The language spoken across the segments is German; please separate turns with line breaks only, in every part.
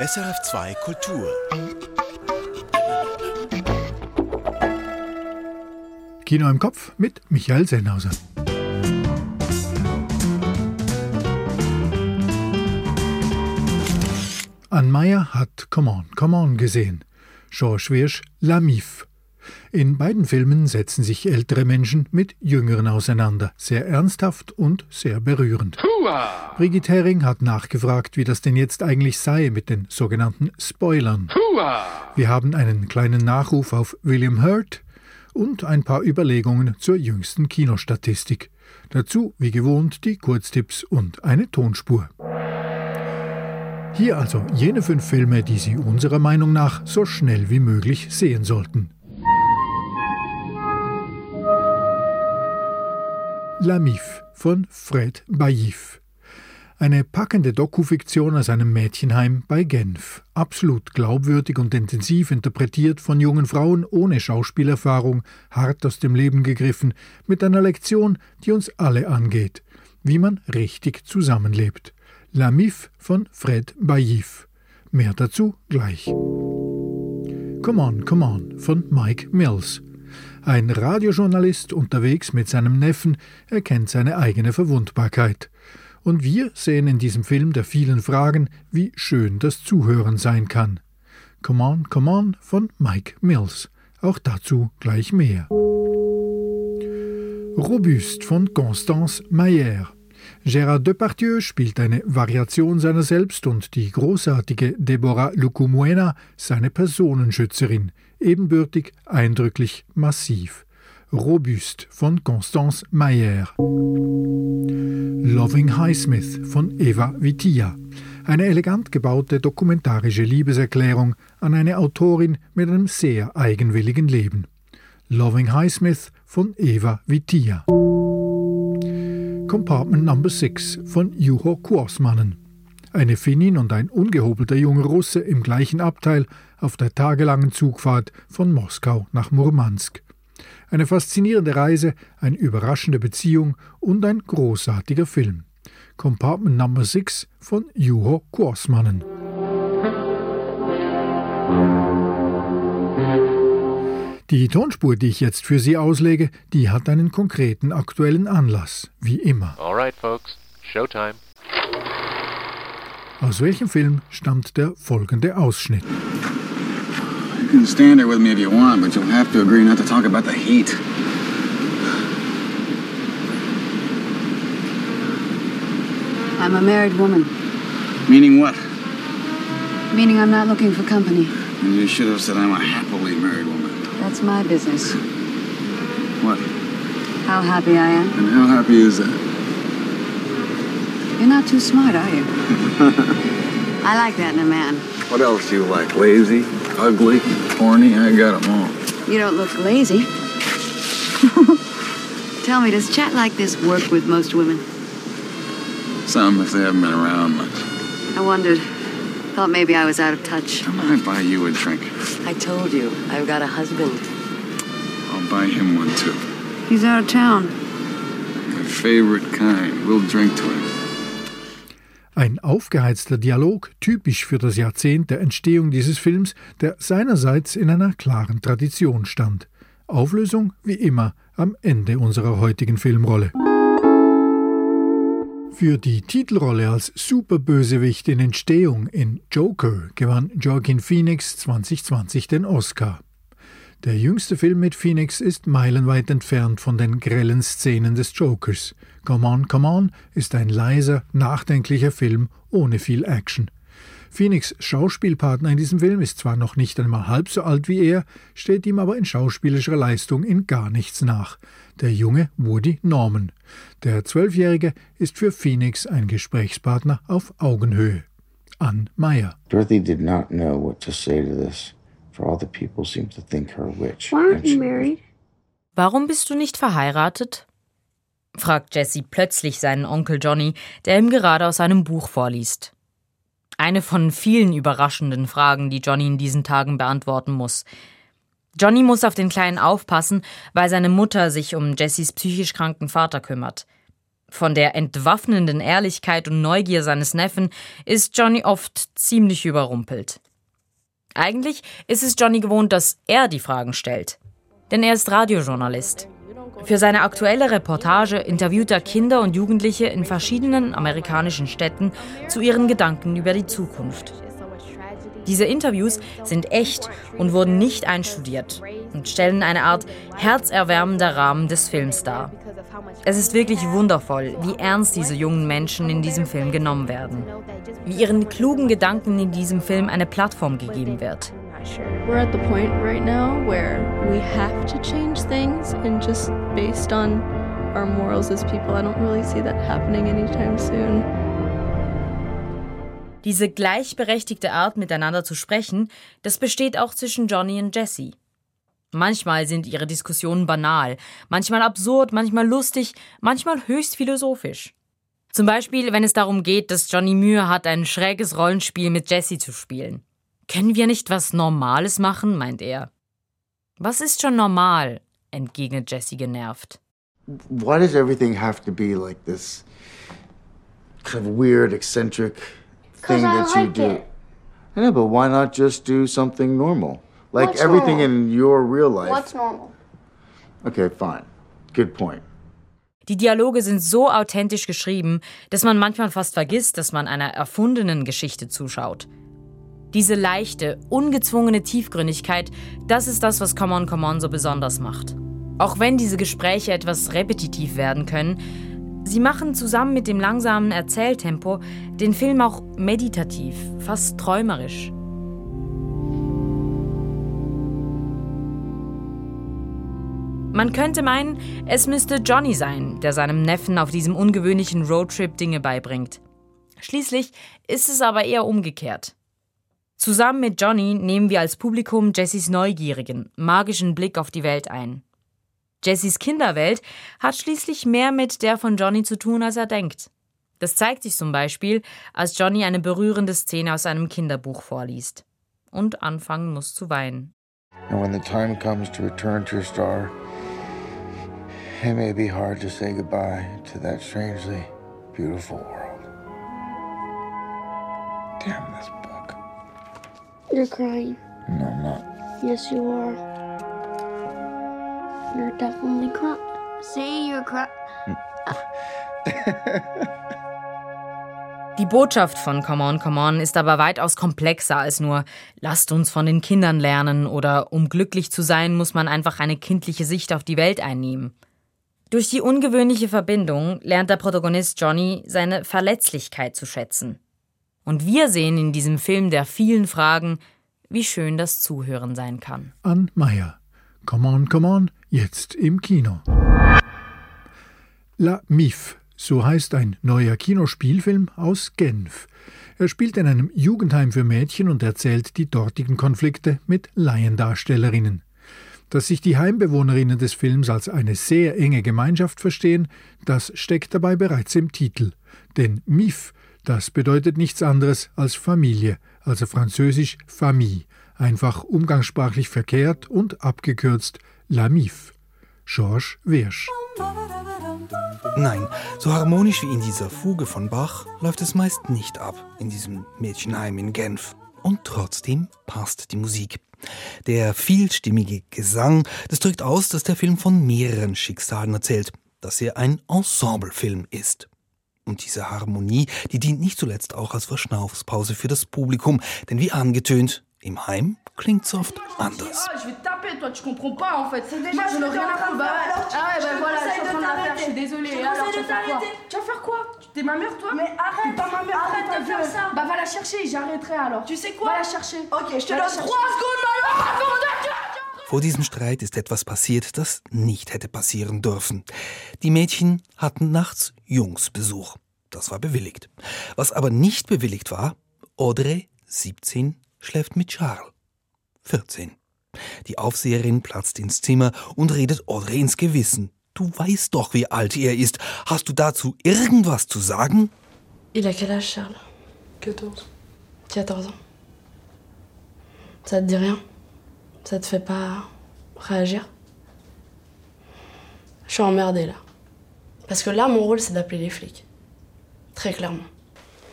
SRF2 Kultur.
Kino im Kopf mit Michael Sennhauser. Ann Meyer hat Come On, Come On gesehen. George Wirsch La Mif. In beiden Filmen setzen sich ältere Menschen mit Jüngeren auseinander. Sehr ernsthaft und sehr berührend. Hua! Brigitte Hering hat nachgefragt, wie das denn jetzt eigentlich sei mit den sogenannten Spoilern. Hua! Wir haben einen kleinen Nachruf auf William Hurt und ein paar Überlegungen zur jüngsten Kinostatistik. Dazu, wie gewohnt, die Kurztipps und eine Tonspur. Hier also jene fünf Filme, die Sie unserer Meinung nach so schnell wie möglich sehen sollten. La Mif von Fred Baillif. Eine packende Dokufiktion aus einem Mädchenheim bei Genf. Absolut glaubwürdig und intensiv interpretiert von jungen Frauen ohne Schauspielerfahrung, hart aus dem Leben gegriffen, mit einer Lektion, die uns alle angeht. Wie man richtig zusammenlebt. La Mif von Fred Baillif. Mehr dazu gleich. Come on, come on von Mike Mills. Ein Radiojournalist unterwegs mit seinem Neffen erkennt seine eigene Verwundbarkeit. Und wir sehen in diesem Film der vielen Fragen, wie schön das Zuhören sein kann. Come on, come on von Mike Mills. Auch dazu gleich mehr. Robuste von Constance Mayer. Gérard Depardieu spielt eine Variation seiner selbst und die großartige Deborah Lucumuena seine Personenschützerin, ebenbürtig, eindrücklich, massiv. Robuste von Constance Mayer. Loving Highsmith von Eva Vitia. Eine elegant gebaute dokumentarische Liebeserklärung an eine Autorin mit einem sehr eigenwilligen Leben. Loving Highsmith von Eva Vitia. Compartment Number 6 von Juho Kuosmanen. Eine Finnin und ein ungehobelter junger Russe im gleichen Abteil auf der tagelangen Zugfahrt von Moskau nach Murmansk. Eine faszinierende Reise, eine überraschende Beziehung und ein großartiger Film. Compartment Number 6 von Juho Kuosmanen. Die Tonspur, die ich jetzt für Sie auslege, die hat einen konkreten aktuellen Anlass, wie immer.
Alright, folks, Showtime.
Aus welchem Film stammt der folgende Ausschnitt?
You can stand there with me if you want, but you'll have to agree not to talk about the heat.
I'm a married woman.
Meaning what?
Meaning I'm not looking for company.
And you should have said I'm a happily married woman.
That's my business.
What?
How happy I am.
And how happy is that?
You're not too smart, are you? I like that in a man.
What else do you like? Lazy? Ugly? Horny? I got them all.
You don't look lazy. Tell me, does chat like this work with most women?
Some, if they haven't been around much.
I wondered. Thought maybe I was out of touch.
I might buy you a drink.
I told you, I've got a husband.
I'll buy him one too.
He's out of town.
My favorite kind. We'll drink to him.
Ein aufgeheizter Dialog, typisch für das Jahrzehnt der Entstehung dieses Films, der seinerseits in einer klaren Tradition stand. Auflösung, wie immer, am Ende unserer heutigen Filmrolle. Für die Titelrolle als Superbösewicht in Entstehung in Joker gewann Joaquin Phoenix 2020 den Oscar. Der jüngste Film mit Phoenix ist meilenweit entfernt von den grellen Szenen des Jokers. Come On, Come On ist ein leiser, nachdenklicher Film ohne viel Action. Phoenix Schauspielpartner in diesem Film ist zwar noch nicht einmal halb so alt wie er, steht ihm aber in schauspielerischer Leistung in gar nichts nach. Der junge Woody Norman. Der Zwölfjährige ist für Phoenix ein Gesprächspartner auf Augenhöhe. Ann Meyer.
Dorothy did not know what to say to this, for all the people seemed to think her a witch.
Why aren't you married?
Warum bist du nicht verheiratet? fragt Jesse plötzlich seinen Onkel Johnny, der ihm gerade aus einem Buch vorliest. Eine von vielen überraschenden Fragen, die Johnny in diesen Tagen beantworten muss. Johnny muss auf den Kleinen aufpassen, weil seine Mutter sich um Jessys psychisch kranken Vater kümmert. Von der entwaffnenden Ehrlichkeit und Neugier seines Neffen ist Johnny oft ziemlich überrumpelt. Eigentlich ist es Johnny gewohnt, dass er die Fragen stellt. Denn er ist Radiojournalist. Für seine aktuelle Reportage interviewt er Kinder und Jugendliche in verschiedenen amerikanischen Städten zu ihren Gedanken über die Zukunft. Diese Interviews sind echt und wurden nicht einstudiert und stellen eine Art herzerwärmender Rahmen des Films dar. Es ist wirklich wundervoll, wie ernst diese jungen Menschen in diesem Film genommen werden, wie ihren klugen Gedanken in diesem Film eine Plattform gegeben wird.
We're at the point right now where we have to change things and just based on our morals as people, I don't really see that happening anytime soon.
Diese gleichberechtigte Art, miteinander zu sprechen, das besteht auch zwischen Johnny und Jesse. Manchmal sind ihre Diskussionen banal, manchmal absurd, manchmal lustig, manchmal höchst philosophisch. Zum Beispiel, wenn es darum geht, dass Johnny Mühe hat, ein schräges Rollenspiel mit Jesse zu spielen. Können wir nicht was Normales machen? meint er. Was ist schon normal? entgegnet Jesse genervt.
Why does everything have to be like this kind of weird, eccentric thing that you
like
do?
it.
I know, but why not just do something normal? Like
What's
everything
normal?
in your real life.
What's normal?
Okay, fine. Good point.
Die Dialoge sind so authentisch geschrieben, dass man manchmal fast vergisst, dass man einer erfundenen Geschichte zuschaut. Diese leichte, ungezwungene Tiefgründigkeit, das ist das, was Come On Come On so besonders macht. Auch wenn diese Gespräche etwas repetitiv werden können, sie machen zusammen mit dem langsamen Erzähltempo den Film auch meditativ, fast träumerisch. Man könnte meinen, es müsste Johnny sein, der seinem Neffen auf diesem ungewöhnlichen Roadtrip Dinge beibringt. Schließlich ist es aber eher umgekehrt. Zusammen mit Johnny nehmen wir als Publikum Jessys neugierigen, magischen Blick auf die Welt ein. Jessys Kinderwelt hat schließlich mehr mit der von Johnny zu tun, als er denkt. Das zeigt sich zum Beispiel, als Johnny eine berührende Szene aus einem Kinderbuch vorliest und anfangen muss zu weinen.
And when the time comes to return to your star, it may be hard to say goodbye to that strangely beautiful world. Damn this.
You're crying.
No, I'm not.
Yes, you are. You're definitely crying. See, you're crying.
Die Botschaft von Come On, Come On ist aber weitaus komplexer als nur lasst uns von den Kindern lernen oder um glücklich zu sein, muss man einfach eine kindliche Sicht auf die Welt einnehmen. Durch die ungewöhnliche Verbindung lernt der Protagonist Johnny seine Verletzlichkeit zu schätzen. Und wir sehen in diesem Film der vielen Fragen, wie schön das Zuhören sein kann.
Ann Meyer. Come on, come on, jetzt im Kino. La Mif, so heißt ein neuer Kinospielfilm aus Genf. Er spielt in einem Jugendheim für Mädchen und erzählt die dortigen Konflikte mit Laiendarstellerinnen. Dass sich die Heimbewohnerinnen des Films als eine sehr enge Gemeinschaft verstehen, das steckt dabei bereits im Titel. Denn MIF, das bedeutet nichts anderes als Familie, also französisch Famille, einfach umgangssprachlich verkehrt und abgekürzt La MIF. Georges Wirsch.
Nein, so harmonisch wie in dieser Fuge von Bach läuft es meist nicht ab in diesem Mädchenheim in Genf. Und trotzdem passt die Musik. Der vielstimmige Gesang, das drückt aus, dass der Film von mehreren Schicksalen erzählt, dass er ein Ensemblefilm ist. Und diese Harmonie, die dient nicht zuletzt auch als Verschnaufspause für das Publikum, denn wie angetönt, im Heim klingt's oft anders.
Je vais te taper, toi, tu comprends pas en fait. C'est déjà,
Moi,
je n'ai
je
rien à
suis en
foutre. Bah,
train de
ouais.
faire, alors,
ouais,
je
bah
te
voilà, je suis
conseille
en
de
train de la faire, je suis
t'arrêter.
désolée.
Je te
Et alors,
conseille
tu
de
vas faire quoi
t'arrêter.
Tu vas faire quoi T'es ma mère, toi
Mais arrête.
T'es pas ma mère,
Arrête
toi,
de
t'as
faire
vu
ça.
Bah va la chercher, j'arrêterai alors.
Tu sais quoi
Va la chercher.
Ok, je te
Va la
donne
chercher.
3 secondes,
Vor diesem Streit ist etwas passiert, das nicht hätte passieren dürfen. Die Mädchen hatten nachts Jungsbesuch. Das war bewilligt. Was aber nicht bewilligt war, Audrey, 17, schläft mit Charles, 14. Die Aufseherin platzt ins Zimmer und redet Audrey ins Gewissen. Du weißt doch, wie alt er ist. Hast du dazu irgendwas zu sagen?
Il a quel âge, Charles 14. 14 ans. Ça te dit rien Ça te fait pas réagir Je suis emmerdée là.
Parce que là, mon rôle, c'est d'appeler les flics. Très clairement.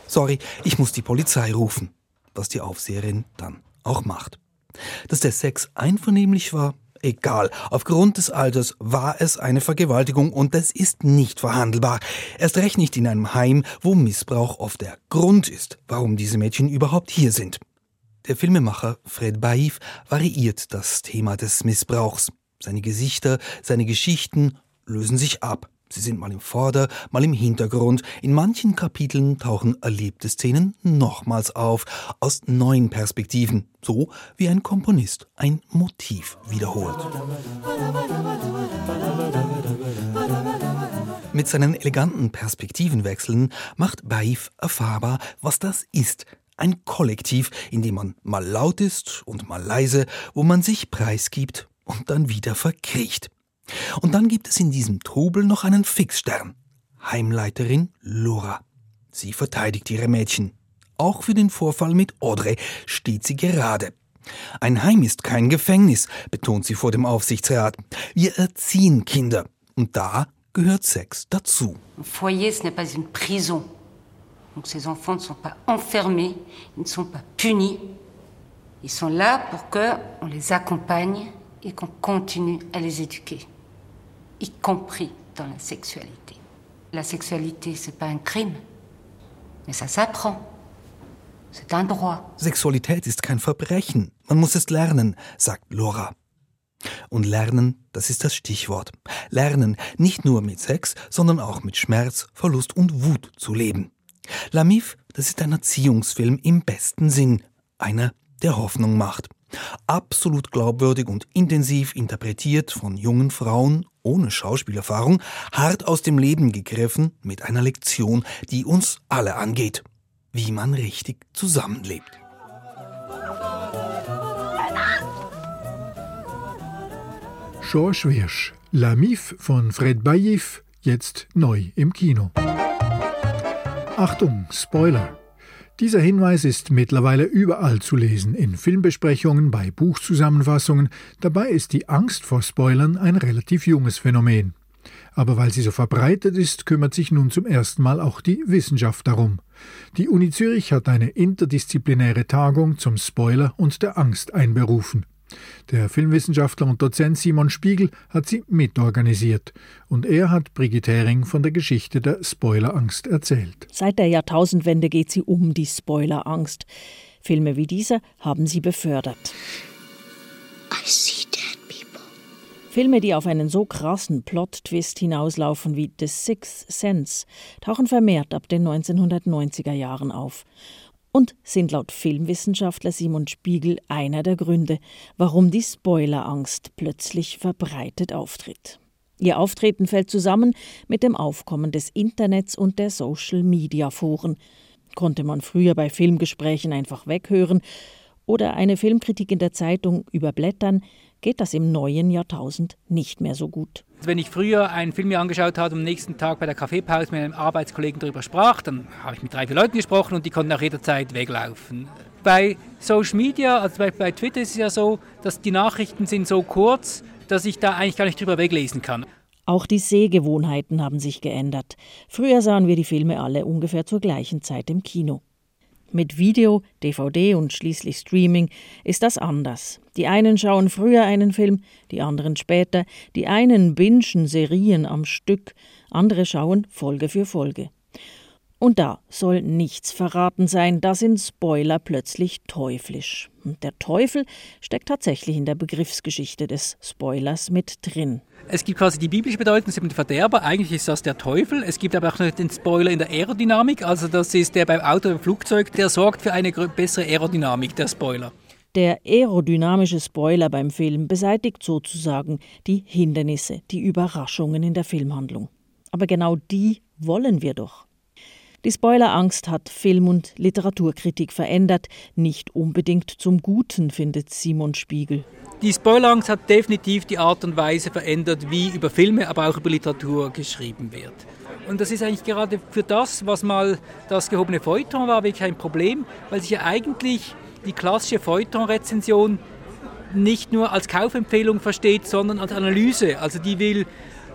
Sorry, ich muss die Polizei rufen. Was die Aufseherin dann auch macht. Dass der Sex einvernehmlich war, egal. Aufgrund des Alters war es eine Vergewaltigung und das ist nicht verhandelbar. Erst recht nicht in einem Heim, wo Missbrauch oft der Grund ist, warum diese Mädchen überhaupt hier sind. Der Filmemacher Fred Baif variiert das Thema des Missbrauchs. Seine Gesichter, seine Geschichten lösen sich ab. Sie sind mal im Vorder-, mal im Hintergrund. In manchen Kapiteln tauchen erlebte Szenen nochmals auf, aus neuen Perspektiven, so wie ein Komponist ein Motiv wiederholt. Mit seinen eleganten Perspektivenwechseln macht Baif erfahrbar, was das ist. Ein Kollektiv, in dem man mal laut ist und mal leise, wo man sich preisgibt und dann wieder verkriecht. Und dann gibt es in diesem Trubel noch einen Fixstern. Heimleiterin Laura. Sie verteidigt ihre Mädchen. Auch für den Vorfall mit Audrey steht sie gerade. Ein Heim ist kein Gefängnis, betont sie vor dem Aufsichtsrat. Wir erziehen Kinder. Und da gehört Sex dazu.
Un foyer, ce n'est pas une prison. Donc ces enfants ne sont pas enfermés, ils ne sont pas punis. Ils sont là pour que on les accompagne et qu'on continue à les éduquer, y compris dans la sexualité. La sexualité, c'est pas un crime, mais ça s'apprend. C'est un droit.
Sexualität ist kein Verbrechen. Man muss es lernen, sagt Laura. Und lernen, das ist das Stichwort. Lernen, nicht nur mit Sex, sondern auch mit Schmerz, Verlust und Wut zu leben. Lamif, das ist ein Erziehungsfilm im besten Sinn. Einer, der Hoffnung macht. Absolut glaubwürdig und intensiv interpretiert von jungen Frauen ohne Schauspielerfahrung, hart aus dem Leben gegriffen mit einer Lektion, die uns alle angeht. Wie man richtig zusammenlebt.
George Wirsch, La Mif von Fred Baïf, jetzt neu im Kino. Achtung, Spoiler! Dieser Hinweis ist mittlerweile überall zu lesen, in Filmbesprechungen, bei Buchzusammenfassungen. Dabei ist die Angst vor Spoilern ein relativ junges Phänomen. Aber weil sie so verbreitet ist, kümmert sich nun zum ersten Mal auch die Wissenschaft darum. Die Uni Zürich hat eine interdisziplinäre Tagung zum Spoiler und der Angst einberufen. Der Filmwissenschaftler und Dozent Simon Spiegel hat sie mitorganisiert und er hat Brigitte Hering von der Geschichte der Spoilerangst erzählt.
Seit der Jahrtausendwende geht sie um die Spoilerangst. Filme wie dieser haben sie befördert.
I see dead people.
Filme, die auf einen so krassen Plot-Twist hinauslaufen wie The Sixth Sense, tauchen vermehrt ab den 1990er Jahren auf und sind laut Filmwissenschaftler Simon Spiegel einer der Gründe, warum die Spoilerangst plötzlich verbreitet auftritt. Ihr Auftreten fällt zusammen mit dem Aufkommen des Internets und der Social-Media-Foren. Konnte man früher bei Filmgesprächen einfach weghören oder eine Filmkritik in der Zeitung überblättern, geht das im neuen Jahrtausend nicht mehr so gut.
Wenn ich früher einen Film mir angeschaut habe und am nächsten Tag bei der Kaffeepause mit einem Arbeitskollegen darüber sprach, dann habe ich mit drei, vier Leuten gesprochen und die konnten auch jederzeit weglaufen. Bei Social Media, also bei, bei Twitter ist es ja so, dass die Nachrichten sind so kurz, dass ich da eigentlich gar nicht drüber weglesen kann.
Auch die Sehgewohnheiten haben sich geändert. Früher sahen wir die Filme alle ungefähr zur gleichen Zeit im Kino. Mit Video, DVD und schließlich Streaming ist das anders. Die einen schauen früher einen Film, die anderen später, die einen bingen Serien am Stück, andere schauen Folge für Folge. Und da soll nichts verraten sein, da sind Spoiler plötzlich teuflisch. Und der Teufel steckt tatsächlich in der Begriffsgeschichte des Spoilers mit drin.
Es gibt quasi die biblische Bedeutung, das ist der Verderber, eigentlich ist das der Teufel. Es gibt aber auch noch den Spoiler in der Aerodynamik, also das ist der beim Auto, beim Flugzeug, der sorgt für eine bessere Aerodynamik, der Spoiler.
Der aerodynamische Spoiler beim Film beseitigt sozusagen die Hindernisse, die Überraschungen in der Filmhandlung. Aber genau die wollen wir doch. Die Spoilerangst hat Film- und Literaturkritik verändert, nicht unbedingt zum Guten, findet Simon Spiegel.
Die Spoilerangst hat definitiv die Art und Weise verändert, wie über Filme, aber auch über Literatur geschrieben wird. Und das ist eigentlich gerade für das, was mal das gehobene Feuilleton war, wirklich ein Problem, weil sich ja eigentlich die klassische Feuilleton-Rezension nicht nur als Kaufempfehlung versteht, sondern als Analyse. Also die will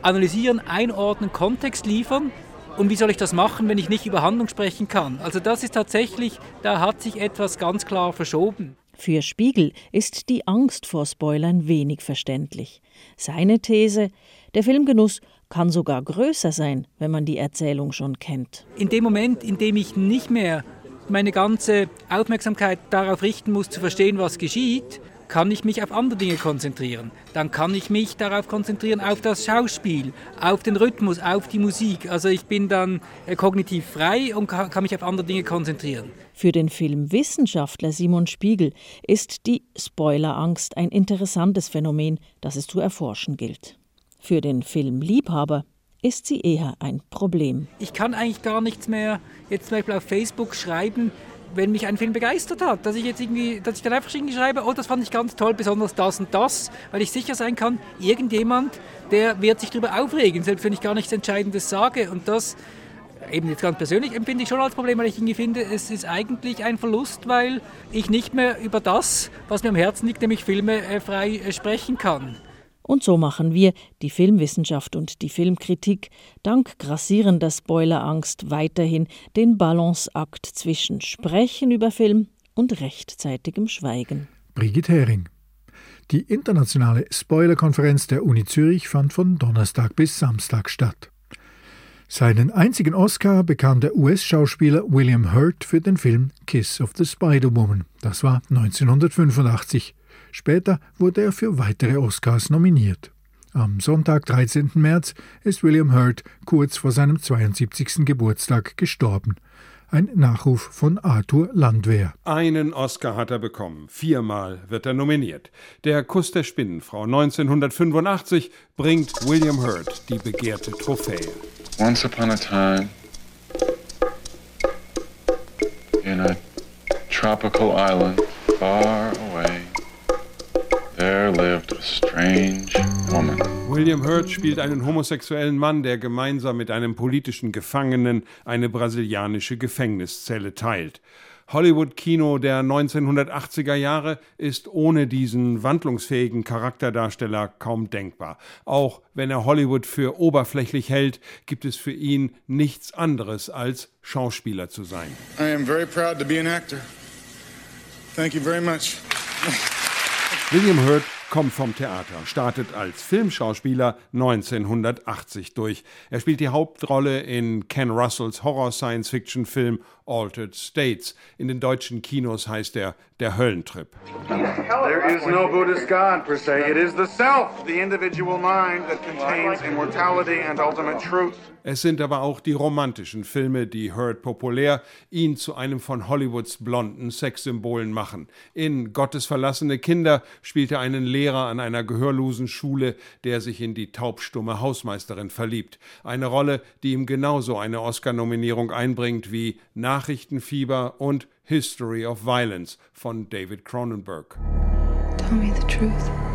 analysieren, einordnen, Kontext liefern. Und wie soll ich das machen, wenn ich nicht über Handlung sprechen kann? Also das ist tatsächlich, da hat sich etwas ganz klar verschoben.
Für Spiegel ist die Angst vor Spoilern wenig verständlich. Seine These, der Filmgenuss kann sogar größer sein, wenn man die Erzählung schon kennt.
In dem Moment, in dem ich nicht mehr meine ganze Aufmerksamkeit darauf richten muss, zu verstehen, was geschieht, kann ich mich auf andere Dinge konzentrieren. Dann kann ich mich darauf konzentrieren, auf das Schauspiel, auf den Rhythmus, auf die Musik. Also ich bin dann äh, kognitiv frei und kann mich auf andere Dinge konzentrieren.
Für den Filmwissenschaftler Simon Spiegel ist die Spoilerangst ein interessantes Phänomen, das es zu erforschen gilt. Für den Filmliebhaber ist sie eher ein Problem.
Ich kann eigentlich gar nichts mehr jetzt zum Beispiel auf Facebook schreiben, wenn mich ein Film begeistert hat, dass ich jetzt irgendwie, dass ich dann einfach schreibe, oh, das fand ich ganz toll, besonders das und das, weil ich sicher sein kann, irgendjemand, der wird sich darüber aufregen, selbst wenn ich gar nichts Entscheidendes sage. Und das, eben jetzt ganz persönlich, empfinde ich schon als Problem, weil ich irgendwie finde, es ist eigentlich ein Verlust, weil ich nicht mehr über das, was mir am Herzen liegt, nämlich Filme, äh, frei äh, sprechen kann.
Und so machen wir, die Filmwissenschaft und die Filmkritik, dank grassierender Spoilerangst weiterhin den Balanceakt zwischen Sprechen über Film und rechtzeitigem Schweigen.
Brigitte Hering. Die internationale Spoilerkonferenz der Uni Zürich fand von Donnerstag bis Samstag statt. Seinen einzigen Oscar bekam der US-Schauspieler William Hurt für den Film Kiss of the Spider-Woman. Das war 1985. Später wurde er für weitere Oscars nominiert. Am Sonntag, 13. März, ist William Hurt kurz vor seinem 72. Geburtstag gestorben. Ein Nachruf von Arthur Landwehr.
Einen Oscar hat er bekommen. Viermal wird er nominiert. Der Kuss der Spinnenfrau 1985 bringt William Hurt die begehrte Trophäe.
Once upon a time, in a tropical island far away. Lived a strange woman.
William Hurt spielt einen homosexuellen Mann, der gemeinsam mit einem politischen Gefangenen eine brasilianische Gefängniszelle teilt. Hollywood-Kino der 1980er Jahre ist ohne diesen wandlungsfähigen Charakterdarsteller kaum denkbar. Auch wenn er Hollywood für oberflächlich hält, gibt es für ihn nichts anderes als Schauspieler zu sein.
I am very proud to be an actor. Thank you very much.
William Hurt kommt vom Theater, startet als Filmschauspieler 1980 durch. Er spielt die Hauptrolle in Ken Russells Horror-Science-Fiction-Film Altered States. In den deutschen Kinos heißt er Der Höllentrip.
There is no Buddhist God per se. It is the self, the individual mind that contains immortality and ultimate truth.
Es sind aber auch die romantischen Filme, die Hurt populär, ihn zu einem von Hollywoods blonden Sexsymbolen machen. In Gottes verlassene Kinder spielt er einen Lehrer an einer gehörlosen Schule, der sich in die taubstumme Hausmeisterin verliebt. Eine Rolle, die ihm genauso eine Oscar-Nominierung einbringt wie Nachrichtenfieber und History of Violence von David Cronenberg.
Tell me the truth.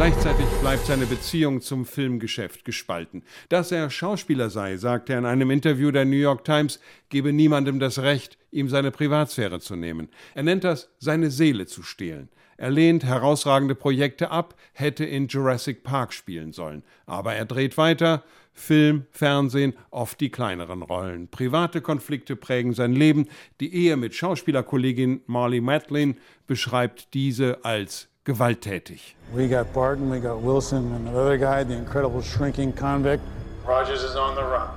Gleichzeitig bleibt seine Beziehung zum Filmgeschäft gespalten. Dass er Schauspieler sei, sagt er in einem Interview der New York Times, gebe niemandem das Recht, ihm seine Privatsphäre zu nehmen. Er nennt das, seine Seele zu stehlen. Er lehnt herausragende Projekte ab, hätte in Jurassic Park spielen sollen. Aber er dreht weiter. Film, Fernsehen, oft die kleineren Rollen. Private Konflikte prägen sein Leben. Die Ehe mit Schauspielerkollegin Marley Matlin beschreibt diese als gewalttätig.
We got Barton, we got Wilson, and the other guy, the incredible shrinking convict.
Rogers is on the run.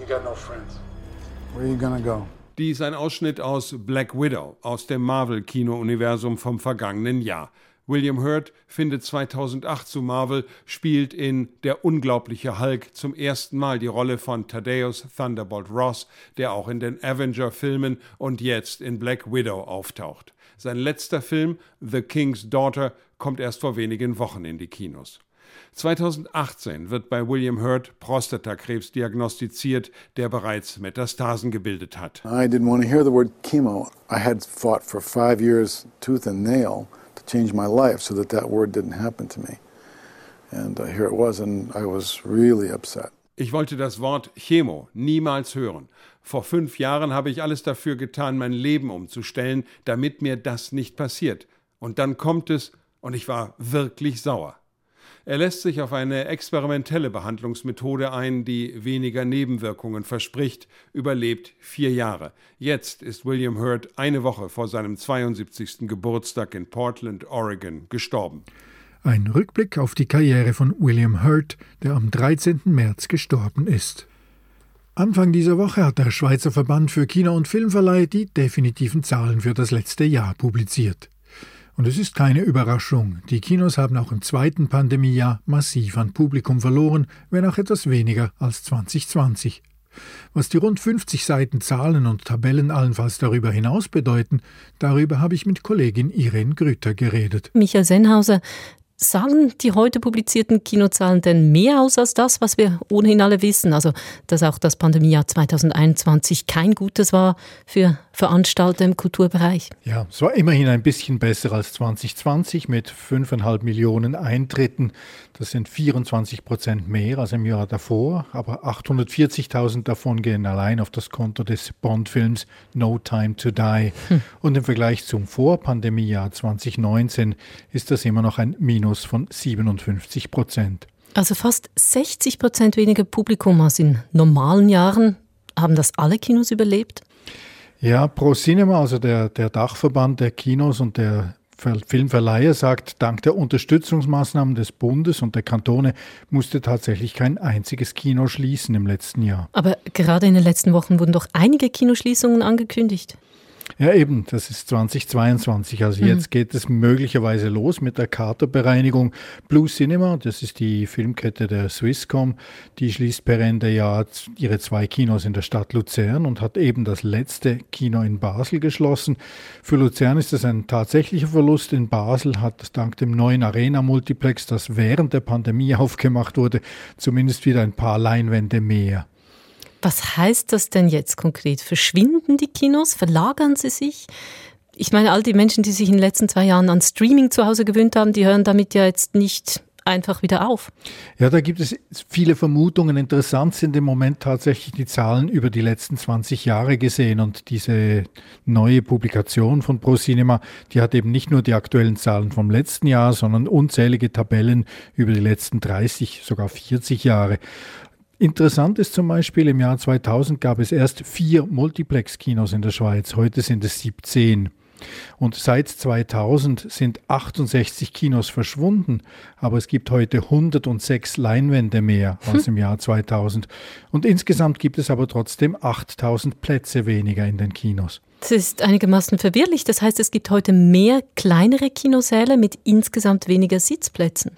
You got no friends.
Where are you gonna go?
Dies ein Ausschnitt aus Black Widow aus dem Marvel-Kino-Universum vom vergangenen Jahr. William Hurt findet 2008 zu Marvel, spielt in Der unglaubliche Hulk zum ersten Mal die Rolle von Thaddeus Thunderbolt Ross, der auch in den Avenger-Filmen und jetzt in Black Widow auftaucht. Sein letzter Film, The King's Daughter, kommt erst vor wenigen Wochen in die Kinos. 2018 wird bei William Hurt Prostatakrebs diagnostiziert, der bereits Metastasen gebildet hat.
I didn't want to hear the word chemo. I had fought for five years, tooth and nail, to change my life so that that word didn't happen to me. And uh, here it was, and I was really upset.
Ich wollte das Wort Chemo niemals hören. Vor fünf Jahren habe ich alles dafür getan, mein Leben umzustellen, damit mir das nicht passiert. Und dann kommt es, und ich war wirklich sauer. Er lässt sich auf eine experimentelle Behandlungsmethode ein, die weniger Nebenwirkungen verspricht, überlebt vier Jahre. Jetzt ist William Hurt eine Woche vor seinem 72. Geburtstag in Portland, Oregon, gestorben.
Ein Rückblick auf die Karriere von William Hurt, der am 13. März gestorben ist. Anfang dieser Woche hat der Schweizer Verband für Kino- und Filmverleih die definitiven Zahlen für das letzte Jahr publiziert. Und es ist keine Überraschung, die Kinos haben auch im zweiten Pandemiejahr massiv an Publikum verloren, wenn auch etwas weniger als 2020. Was die rund 50 Seiten Zahlen und Tabellen allenfalls darüber hinaus bedeuten, darüber habe ich mit Kollegin Irene Grüter geredet.
Michael Sennhauser, Sagen die heute publizierten Kinozahlen denn mehr aus als das, was wir ohnehin alle wissen? Also, dass auch das Pandemiejahr 2021 kein gutes war für Veranstalter im Kulturbereich?
Ja, es war immerhin ein bisschen besser als 2020 mit 5,5 Millionen Eintritten. Das sind 24 Prozent mehr als im Jahr davor, aber 840.000 davon gehen allein auf das Konto des Bond-Films No Time to Die. Hm. Und im Vergleich zum Vorpandemiejahr 2019 ist das immer noch ein Minus von 57 Prozent.
Also fast 60 Prozent weniger Publikum als in normalen Jahren. Haben das alle Kinos überlebt?
Ja, Pro Cinema, also der, der Dachverband der Kinos und der Filmverleiher sagt, dank der Unterstützungsmaßnahmen des Bundes und der Kantone musste tatsächlich kein einziges Kino schließen im letzten Jahr.
Aber gerade in den letzten Wochen wurden doch einige Kinoschließungen angekündigt.
Ja, eben, das ist 2022. Also mhm. jetzt geht es möglicherweise los mit der Katerbereinigung. Blue Cinema, das ist die Filmkette der Swisscom, die schließt per Ende Jahr ihre zwei Kinos in der Stadt Luzern und hat eben das letzte Kino in Basel geschlossen. Für Luzern ist das ein tatsächlicher Verlust. In Basel hat dank dem neuen Arena-Multiplex, das während der Pandemie aufgemacht wurde, zumindest wieder ein paar Leinwände mehr.
Was heißt das denn jetzt konkret? Verschwinden die Kinos? Verlagern sie sich? Ich meine, all die Menschen, die sich in den letzten zwei Jahren an Streaming zu Hause gewöhnt haben, die hören damit ja jetzt nicht einfach wieder auf.
Ja, da gibt es viele Vermutungen. Interessant sind im Moment tatsächlich die Zahlen über die letzten 20 Jahre gesehen. Und diese neue Publikation von ProCinema, die hat eben nicht nur die aktuellen Zahlen vom letzten Jahr, sondern unzählige Tabellen über die letzten 30, sogar 40 Jahre. Interessant ist zum Beispiel, im Jahr 2000 gab es erst vier Multiplex-Kinos in der Schweiz, heute sind es 17. Und seit 2000 sind 68 Kinos verschwunden, aber es gibt heute 106 Leinwände mehr als im Jahr 2000. Und insgesamt gibt es aber trotzdem 8000 Plätze weniger in den Kinos.
Das ist einigermaßen verwirrlich. Das heißt, es gibt heute mehr kleinere Kinosäle mit insgesamt weniger Sitzplätzen.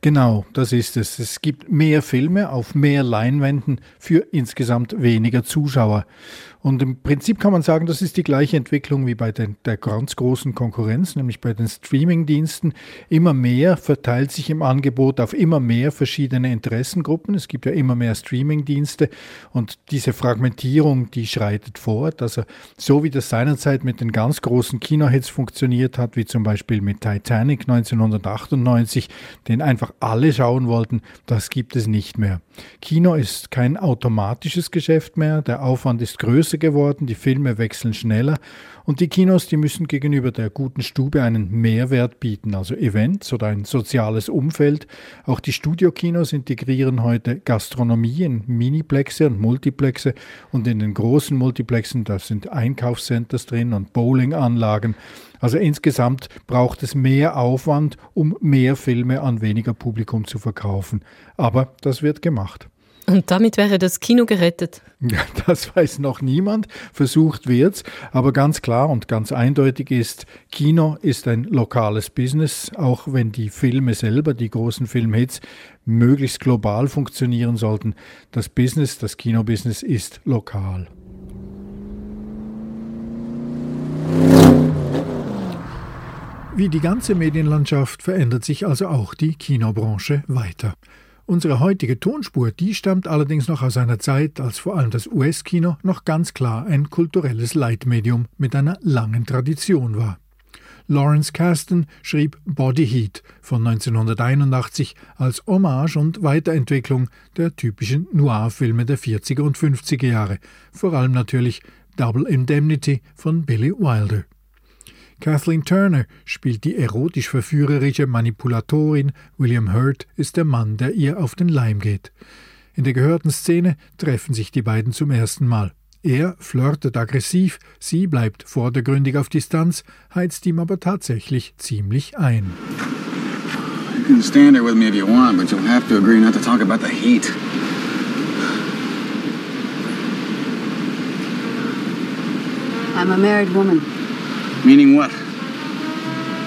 Genau, das ist es. Es gibt mehr Filme auf mehr Leinwänden für insgesamt weniger Zuschauer. Und im Prinzip kann man sagen, das ist die gleiche Entwicklung wie bei den, der ganz großen Konkurrenz, nämlich bei den Streaming-Diensten. Immer mehr verteilt sich im Angebot auf immer mehr verschiedene Interessengruppen. Es gibt ja immer mehr Streaming-Dienste und diese Fragmentierung, die schreitet fort. Also so wie das seinerzeit mit den ganz großen Kinohits funktioniert hat, wie zum Beispiel mit Titanic 1998, den einfach alle schauen wollten, das gibt es nicht mehr. Kino ist kein automatisches Geschäft mehr, der Aufwand ist größer größer geworden, die Filme wechseln schneller und die Kinos, die müssen gegenüber der guten Stube einen Mehrwert bieten, also Events oder ein soziales Umfeld. Auch die Studiokinos integrieren heute Gastronomie in Miniplexe und Multiplexe und in den großen Multiplexen, da sind Einkaufscenters drin und Bowlinganlagen. Also insgesamt braucht es mehr Aufwand, um mehr Filme an weniger Publikum zu verkaufen. Aber das wird gemacht.
Und damit wäre das Kino gerettet.
Das weiß noch niemand. Versucht wird's. Aber ganz klar und ganz eindeutig ist, Kino ist ein lokales Business, auch wenn die Filme selber, die großen Filmhits, möglichst global funktionieren sollten. Das Business, das Kinobusiness ist lokal. Wie die ganze Medienlandschaft verändert sich also auch die Kinobranche weiter. Unsere heutige Tonspur, die stammt allerdings noch aus einer Zeit, als vor allem das US-Kino noch ganz klar ein kulturelles Leitmedium mit einer langen Tradition war. Lawrence Kasdan schrieb Body Heat von 1981 als Hommage und Weiterentwicklung der typischen Noir-Filme der 40er und 50er Jahre, vor allem natürlich Double Indemnity von Billy Wilder. Kathleen Turner spielt die erotisch verführerische Manipulatorin, William Hurt ist der Mann, der ihr auf den Leim geht. In der gehörten Szene treffen sich die beiden zum ersten Mal. Er flirtet aggressiv, sie bleibt vordergründig auf Distanz, heizt ihm aber tatsächlich ziemlich ein.
You can stand there with me if you want, but you'll have to agree not to talk about the heat.
I'm a married woman,
Meaning what?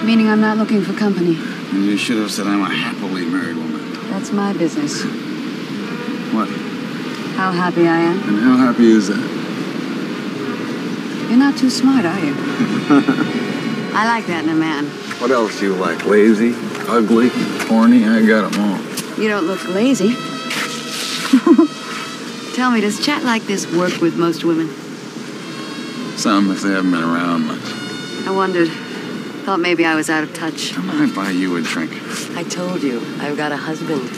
meaning I'm not looking for company.
You should have said I'm a happily married woman.
That's my business.
What?
How happy I am.
And how happy is that?
You're not too smart, are you? I like that in a man.
What else do you like? Lazy, ugly, horny? I got 'em all.
You don't look lazy. Tell me, does chat like this work with most women?
Some if they haven't been around much.
I wondered. Thought maybe I was out of touch.
I might buy you a drink.
I told you, I've got a husband.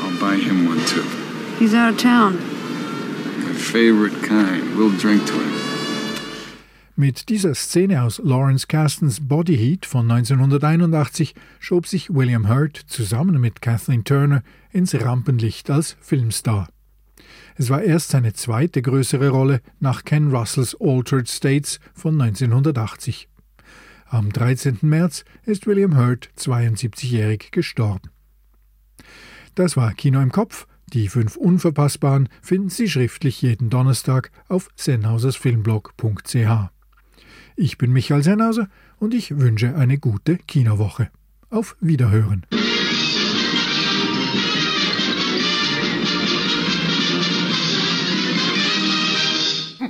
I'll buy him one too.
He's out of town.
My favorite kind. We'll drink to him.
Mit dieser Szene aus Lawrence Castons Body Heat von 1981 schob sich William Hurt zusammen mit Kathleen Turner ins Rampenlicht als Filmstar. Es war erst seine zweite größere Rolle nach Ken Russells Altered States von 1980. Am 13. März ist William Hurt 72-jährig gestorben. Das war Kino im Kopf. Die fünf Unverpassbaren finden Sie schriftlich jeden Donnerstag auf sennhausersfilmblog.ch. Ich bin Michael Sennhauser und ich wünsche eine gute Kinowoche. Auf Wiederhören.